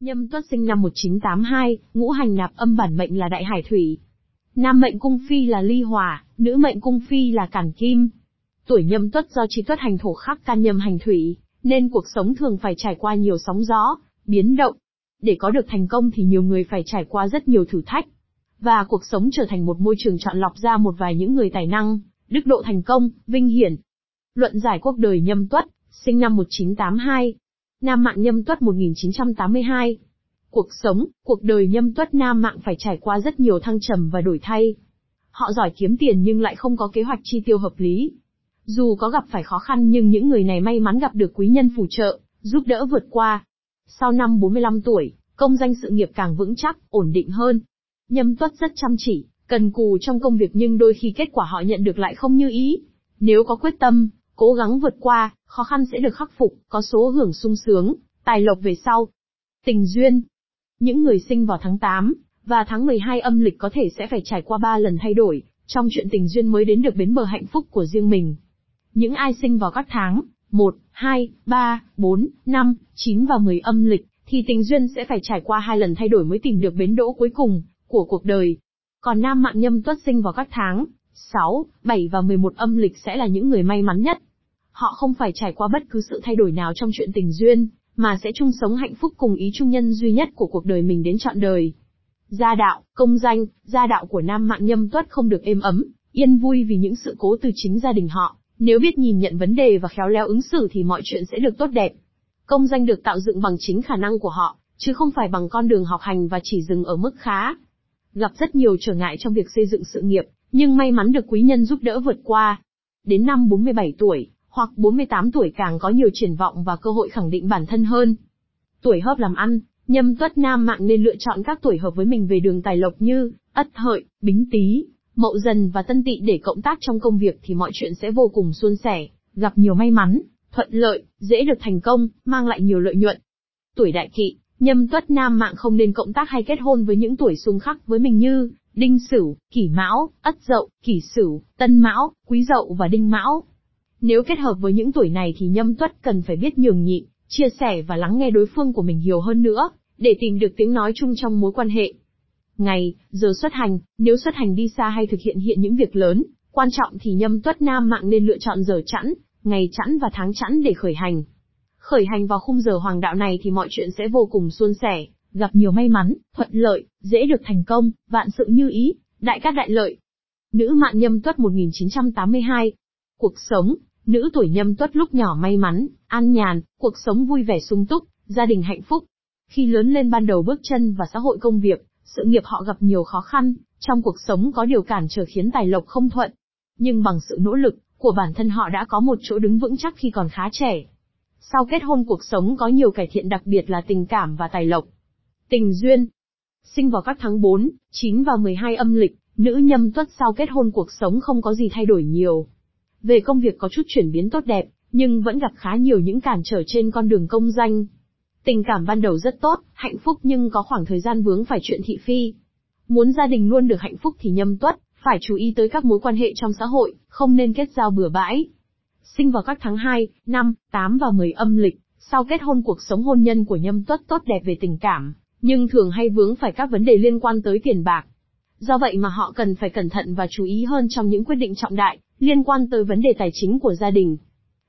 Nhâm Tuất sinh năm 1982, ngũ hành nạp âm bản mệnh là Đại Hải Thủy. Nam mệnh cung phi là Ly Hỏa, nữ mệnh cung phi là Cản Kim. Tuổi Nhâm Tuất do chi tuất hành thổ khắc can nhâm hành thủy, nên cuộc sống thường phải trải qua nhiều sóng gió, biến động. Để có được thành công thì nhiều người phải trải qua rất nhiều thử thách. Và cuộc sống trở thành một môi trường chọn lọc ra một vài những người tài năng, đức độ thành công, vinh hiển. Luận giải cuộc đời Nhâm Tuất, sinh năm 1982, Nam Mạng Nhâm Tuất 1982. Cuộc sống, cuộc đời Nhâm Tuất Nam Mạng phải trải qua rất nhiều thăng trầm và đổi thay. Họ giỏi kiếm tiền nhưng lại không có kế hoạch chi tiêu hợp lý. Dù có gặp phải khó khăn nhưng những người này may mắn gặp được quý nhân phù trợ, giúp đỡ vượt qua. Sau năm 45 tuổi, công danh sự nghiệp càng vững chắc, ổn định hơn. Nhâm Tuất rất chăm chỉ, cần cù trong công việc nhưng đôi khi kết quả họ nhận được lại không như ý. Nếu có quyết tâm, Cố gắng vượt qua, khó khăn sẽ được khắc phục, có số hưởng sung sướng, tài lộc về sau. Tình duyên. Những người sinh vào tháng 8 và tháng 12 âm lịch có thể sẽ phải trải qua 3 lần thay đổi, trong chuyện tình duyên mới đến được bến bờ hạnh phúc của riêng mình. Những ai sinh vào các tháng 1, 2, 3, 4, 5, 9 và 10 âm lịch, thì tình duyên sẽ phải trải qua hai lần thay đổi mới tìm được bến đỗ cuối cùng của cuộc đời. Còn nam mạng nhâm tuất sinh vào các tháng 6, 7 và 11 âm lịch sẽ là những người may mắn nhất. Họ không phải trải qua bất cứ sự thay đổi nào trong chuyện tình duyên, mà sẽ chung sống hạnh phúc cùng ý chung nhân duy nhất của cuộc đời mình đến trọn đời. Gia đạo, công danh, gia đạo của nam mạng nhâm tuất không được êm ấm, yên vui vì những sự cố từ chính gia đình họ. Nếu biết nhìn nhận vấn đề và khéo léo ứng xử thì mọi chuyện sẽ được tốt đẹp. Công danh được tạo dựng bằng chính khả năng của họ, chứ không phải bằng con đường học hành và chỉ dừng ở mức khá. Gặp rất nhiều trở ngại trong việc xây dựng sự nghiệp, nhưng may mắn được quý nhân giúp đỡ vượt qua. Đến năm 47 tuổi, hoặc 48 tuổi càng có nhiều triển vọng và cơ hội khẳng định bản thân hơn. Tuổi hợp làm ăn, nhâm tuất nam mạng nên lựa chọn các tuổi hợp với mình về đường tài lộc như ất hợi, bính tý, mậu dần và tân tỵ để cộng tác trong công việc thì mọi chuyện sẽ vô cùng suôn sẻ, gặp nhiều may mắn, thuận lợi, dễ được thành công, mang lại nhiều lợi nhuận. Tuổi đại kỵ, nhâm tuất nam mạng không nên cộng tác hay kết hôn với những tuổi xung khắc với mình như đinh sửu, kỷ mão, ất dậu, kỷ sửu, tân mão, quý dậu và đinh mão. Nếu kết hợp với những tuổi này thì nhâm tuất cần phải biết nhường nhịn, chia sẻ và lắng nghe đối phương của mình nhiều hơn nữa, để tìm được tiếng nói chung trong mối quan hệ. Ngày, giờ xuất hành, nếu xuất hành đi xa hay thực hiện hiện những việc lớn, quan trọng thì nhâm tuất nam mạng nên lựa chọn giờ chẵn, ngày chẵn và tháng chẵn để khởi hành. Khởi hành vào khung giờ hoàng đạo này thì mọi chuyện sẽ vô cùng suôn sẻ, gặp nhiều may mắn, thuận lợi, dễ được thành công, vạn sự như ý, đại cát đại lợi. Nữ mạng nhâm tuất 1982 Cuộc sống, Nữ tuổi nhâm tuất lúc nhỏ may mắn, an nhàn, cuộc sống vui vẻ sung túc, gia đình hạnh phúc. Khi lớn lên ban đầu bước chân vào xã hội công việc, sự nghiệp họ gặp nhiều khó khăn, trong cuộc sống có điều cản trở khiến tài lộc không thuận. Nhưng bằng sự nỗ lực của bản thân họ đã có một chỗ đứng vững chắc khi còn khá trẻ. Sau kết hôn cuộc sống có nhiều cải thiện đặc biệt là tình cảm và tài lộc. Tình duyên Sinh vào các tháng 4, 9 và 12 âm lịch, nữ nhâm tuất sau kết hôn cuộc sống không có gì thay đổi nhiều. Về công việc có chút chuyển biến tốt đẹp, nhưng vẫn gặp khá nhiều những cản trở trên con đường công danh. Tình cảm ban đầu rất tốt, hạnh phúc nhưng có khoảng thời gian vướng phải chuyện thị phi. Muốn gia đình luôn được hạnh phúc thì nhâm tuất, phải chú ý tới các mối quan hệ trong xã hội, không nên kết giao bừa bãi. Sinh vào các tháng 2, 5, 8 và 10 âm lịch, sau kết hôn cuộc sống hôn nhân của nhâm tuất tốt đẹp về tình cảm, nhưng thường hay vướng phải các vấn đề liên quan tới tiền bạc. Do vậy mà họ cần phải cẩn thận và chú ý hơn trong những quyết định trọng đại, liên quan tới vấn đề tài chính của gia đình.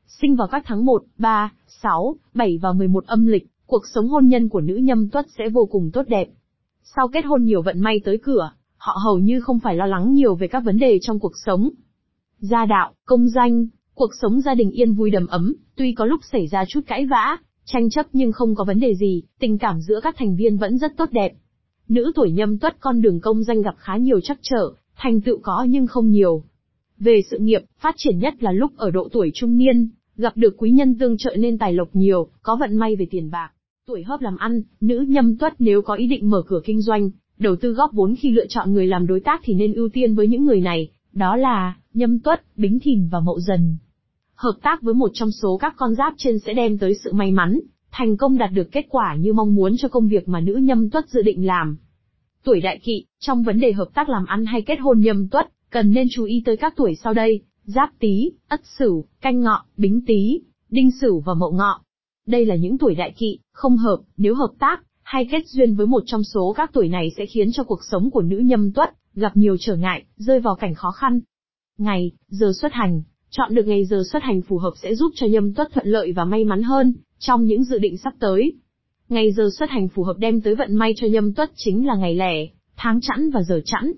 Sinh vào các tháng 1, 3, 6, 7 và 11 âm lịch, cuộc sống hôn nhân của nữ nhâm tuất sẽ vô cùng tốt đẹp. Sau kết hôn nhiều vận may tới cửa, họ hầu như không phải lo lắng nhiều về các vấn đề trong cuộc sống. Gia đạo, công danh, cuộc sống gia đình yên vui đầm ấm, tuy có lúc xảy ra chút cãi vã, tranh chấp nhưng không có vấn đề gì, tình cảm giữa các thành viên vẫn rất tốt đẹp. Nữ tuổi nhâm tuất con đường công danh gặp khá nhiều trắc trở, thành tựu có nhưng không nhiều. Về sự nghiệp, phát triển nhất là lúc ở độ tuổi trung niên, gặp được quý nhân tương trợ nên tài lộc nhiều, có vận may về tiền bạc. Tuổi hợp làm ăn, nữ nhâm tuất nếu có ý định mở cửa kinh doanh, đầu tư góp vốn khi lựa chọn người làm đối tác thì nên ưu tiên với những người này, đó là nhâm tuất, bính thìn và mậu dần. Hợp tác với một trong số các con giáp trên sẽ đem tới sự may mắn, thành công đạt được kết quả như mong muốn cho công việc mà nữ nhâm tuất dự định làm. Tuổi đại kỵ, trong vấn đề hợp tác làm ăn hay kết hôn nhâm tuất, cần nên chú ý tới các tuổi sau đây, giáp tý, ất sửu, canh ngọ, bính tý, đinh sửu và mậu ngọ. Đây là những tuổi đại kỵ, không hợp, nếu hợp tác, hay kết duyên với một trong số các tuổi này sẽ khiến cho cuộc sống của nữ nhâm tuất gặp nhiều trở ngại, rơi vào cảnh khó khăn. Ngày, giờ xuất hành, chọn được ngày giờ xuất hành phù hợp sẽ giúp cho nhâm tuất thuận lợi và may mắn hơn trong những dự định sắp tới. Ngày giờ xuất hành phù hợp đem tới vận may cho nhâm tuất chính là ngày lẻ, tháng chẵn và giờ chẵn.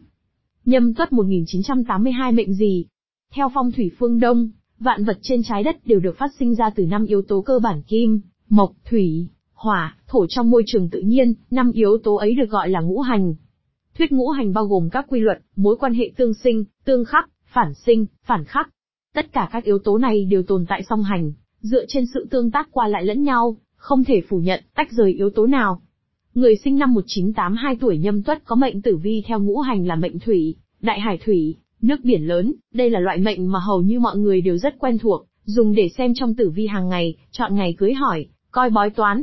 Nhâm tuất 1982 mệnh gì? Theo phong thủy phương Đông, vạn vật trên trái đất đều được phát sinh ra từ năm yếu tố cơ bản kim, mộc, thủy, hỏa, thổ trong môi trường tự nhiên, năm yếu tố ấy được gọi là ngũ hành. Thuyết ngũ hành bao gồm các quy luật, mối quan hệ tương sinh, tương khắc, phản sinh, phản khắc. Tất cả các yếu tố này đều tồn tại song hành, dựa trên sự tương tác qua lại lẫn nhau, không thể phủ nhận, tách rời yếu tố nào. Người sinh năm 1982 tuổi nhâm tuất có mệnh tử vi theo ngũ hành là mệnh thủy, đại hải thủy, nước biển lớn, đây là loại mệnh mà hầu như mọi người đều rất quen thuộc, dùng để xem trong tử vi hàng ngày, chọn ngày cưới hỏi, coi bói toán.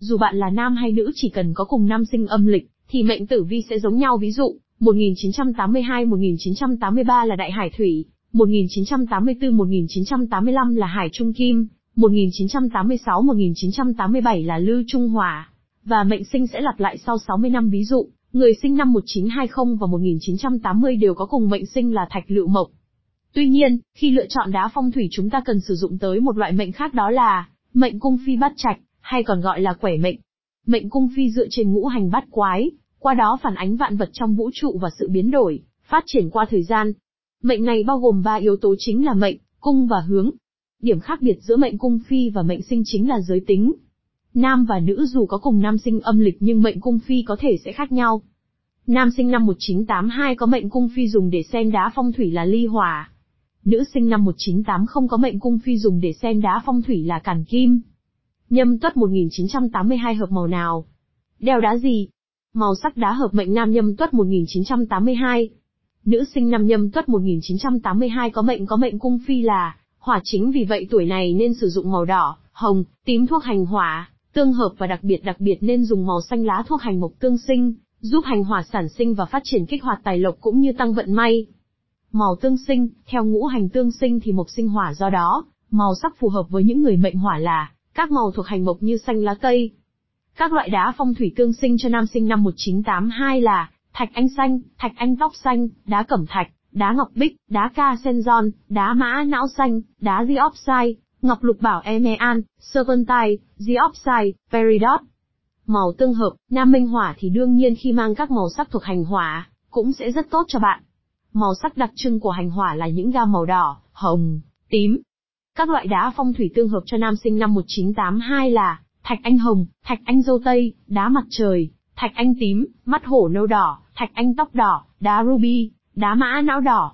Dù bạn là nam hay nữ chỉ cần có cùng năm sinh âm lịch, thì mệnh tử vi sẽ giống nhau ví dụ, 1982-1983 là đại hải thủy, 1984-1985 là hải trung kim, 1986-1987 là lưu trung hỏa. Và mệnh sinh sẽ lặp lại sau 60 năm ví dụ, người sinh năm 1920 và 1980 đều có cùng mệnh sinh là thạch lựu mộc. Tuy nhiên, khi lựa chọn đá phong thủy chúng ta cần sử dụng tới một loại mệnh khác đó là mệnh cung phi bát trạch, hay còn gọi là quẻ mệnh. Mệnh cung phi dựa trên ngũ hành bát quái, qua đó phản ánh vạn vật trong vũ trụ và sự biến đổi, phát triển qua thời gian. Mệnh này bao gồm ba yếu tố chính là mệnh, cung và hướng. Điểm khác biệt giữa mệnh cung phi và mệnh sinh chính là giới tính. Nam và nữ dù có cùng nam sinh âm lịch nhưng mệnh cung phi có thể sẽ khác nhau. Nam sinh năm 1982 có mệnh cung phi dùng để xem đá phong thủy là ly hỏa. Nữ sinh năm 1980 có mệnh cung phi dùng để xem đá phong thủy là càn kim. Nhâm tuất 1982 hợp màu nào? Đeo đá gì? Màu sắc đá hợp mệnh nam nhâm tuất 1982. Nữ sinh năm nhâm tuất 1982 có mệnh có mệnh cung phi là hỏa chính vì vậy tuổi này nên sử dụng màu đỏ, hồng, tím thuốc hành hỏa, tương hợp và đặc biệt đặc biệt nên dùng màu xanh lá thuốc hành mộc tương sinh, giúp hành hỏa sản sinh và phát triển kích hoạt tài lộc cũng như tăng vận may. Màu tương sinh, theo ngũ hành tương sinh thì mộc sinh hỏa do đó, màu sắc phù hợp với những người mệnh hỏa là các màu thuộc hành mộc như xanh lá cây. Các loại đá phong thủy tương sinh cho nam sinh năm 1982 là thạch anh xanh, thạch anh tóc xanh, đá cẩm thạch, đá ngọc bích, đá ca sen giòn, đá mã não xanh, đá diopside, ngọc lục bảo emean, serpentine, diopside, peridot. Màu tương hợp, nam minh hỏa thì đương nhiên khi mang các màu sắc thuộc hành hỏa, cũng sẽ rất tốt cho bạn. Màu sắc đặc trưng của hành hỏa là những gam màu đỏ, hồng, tím. Các loại đá phong thủy tương hợp cho nam sinh năm 1982 là thạch anh hồng, thạch anh dâu tây, đá mặt trời, thạch anh tím, mắt hổ nâu đỏ, thạch anh tóc đỏ, đá ruby, đá mã não đỏ.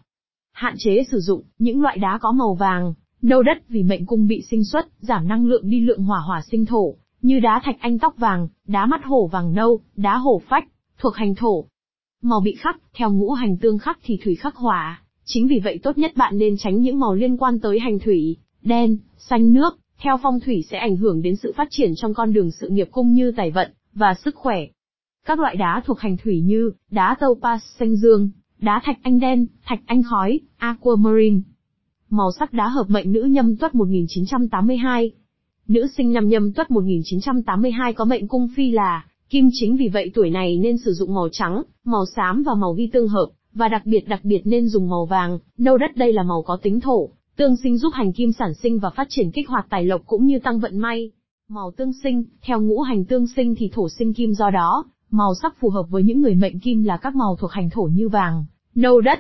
Hạn chế sử dụng những loại đá có màu vàng, nâu đất vì mệnh cung bị sinh xuất, giảm năng lượng đi lượng hỏa hỏa sinh thổ, như đá thạch anh tóc vàng, đá mắt hổ vàng nâu, đá hổ phách, thuộc hành thổ. Màu bị khắc, theo ngũ hành tương khắc thì thủy khắc hỏa, chính vì vậy tốt nhất bạn nên tránh những màu liên quan tới hành thủy, đen, xanh nước, theo phong thủy sẽ ảnh hưởng đến sự phát triển trong con đường sự nghiệp cũng như tài vận, và sức khỏe. Các loại đá thuộc hành thủy như, đá topaz xanh dương, đá thạch anh đen, thạch anh khói, aquamarine. Màu sắc đá hợp mệnh nữ nhâm tuất 1982. Nữ sinh năm nhâm tuất 1982 có mệnh cung phi là, kim chính vì vậy tuổi này nên sử dụng màu trắng, màu xám và màu ghi tương hợp, và đặc biệt đặc biệt nên dùng màu vàng, nâu đất đây là màu có tính thổ, tương sinh giúp hành kim sản sinh và phát triển kích hoạt tài lộc cũng như tăng vận may. Màu tương sinh, theo ngũ hành tương sinh thì thổ sinh kim do đó, màu sắc phù hợp với những người mệnh kim là các màu thuộc hành thổ như vàng, nâu đất.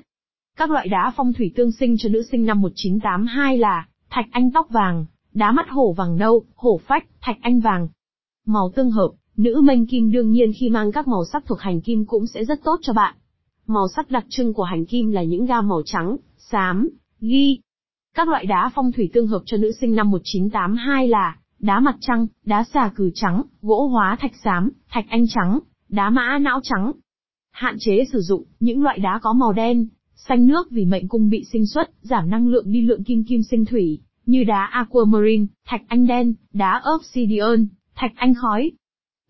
Các loại đá phong thủy tương sinh cho nữ sinh năm 1982 là thạch anh tóc vàng, đá mắt hổ vàng nâu, hổ phách, thạch anh vàng. Màu tương hợp, nữ mệnh kim đương nhiên khi mang các màu sắc thuộc hành kim cũng sẽ rất tốt cho bạn. Màu sắc đặc trưng của hành kim là những gam màu trắng, xám, ghi. Các loại đá phong thủy tương hợp cho nữ sinh năm 1982 là đá mặt trăng, đá xà cừ trắng, gỗ hóa thạch xám, thạch anh trắng, đá mã não trắng. Hạn chế sử dụng những loại đá có màu đen, xanh nước vì mệnh cung bị sinh xuất, giảm năng lượng đi lượng kim kim sinh thủy, như đá aquamarine, thạch anh đen, đá obsidian, thạch anh khói.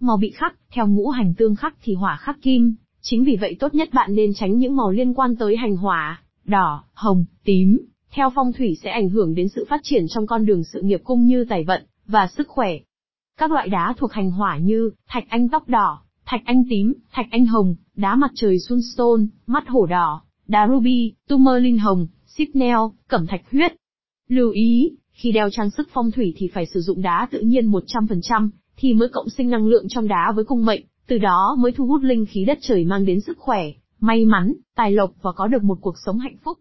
Màu bị khắc, theo ngũ hành tương khắc thì hỏa khắc kim, chính vì vậy tốt nhất bạn nên tránh những màu liên quan tới hành hỏa, đỏ, hồng, tím, theo phong thủy sẽ ảnh hưởng đến sự phát triển trong con đường sự nghiệp cung như tài vận, và sức khỏe. Các loại đá thuộc hành hỏa như, thạch anh tóc đỏ, thạch anh tím, thạch anh hồng, đá mặt trời sunstone, mắt hổ đỏ, đá ruby, tourmaline hồng, sipnel, cẩm thạch huyết. Lưu ý, khi đeo trang sức phong thủy thì phải sử dụng đá tự nhiên 100%, thì mới cộng sinh năng lượng trong đá với cung mệnh, từ đó mới thu hút linh khí đất trời mang đến sức khỏe, may mắn, tài lộc và có được một cuộc sống hạnh phúc.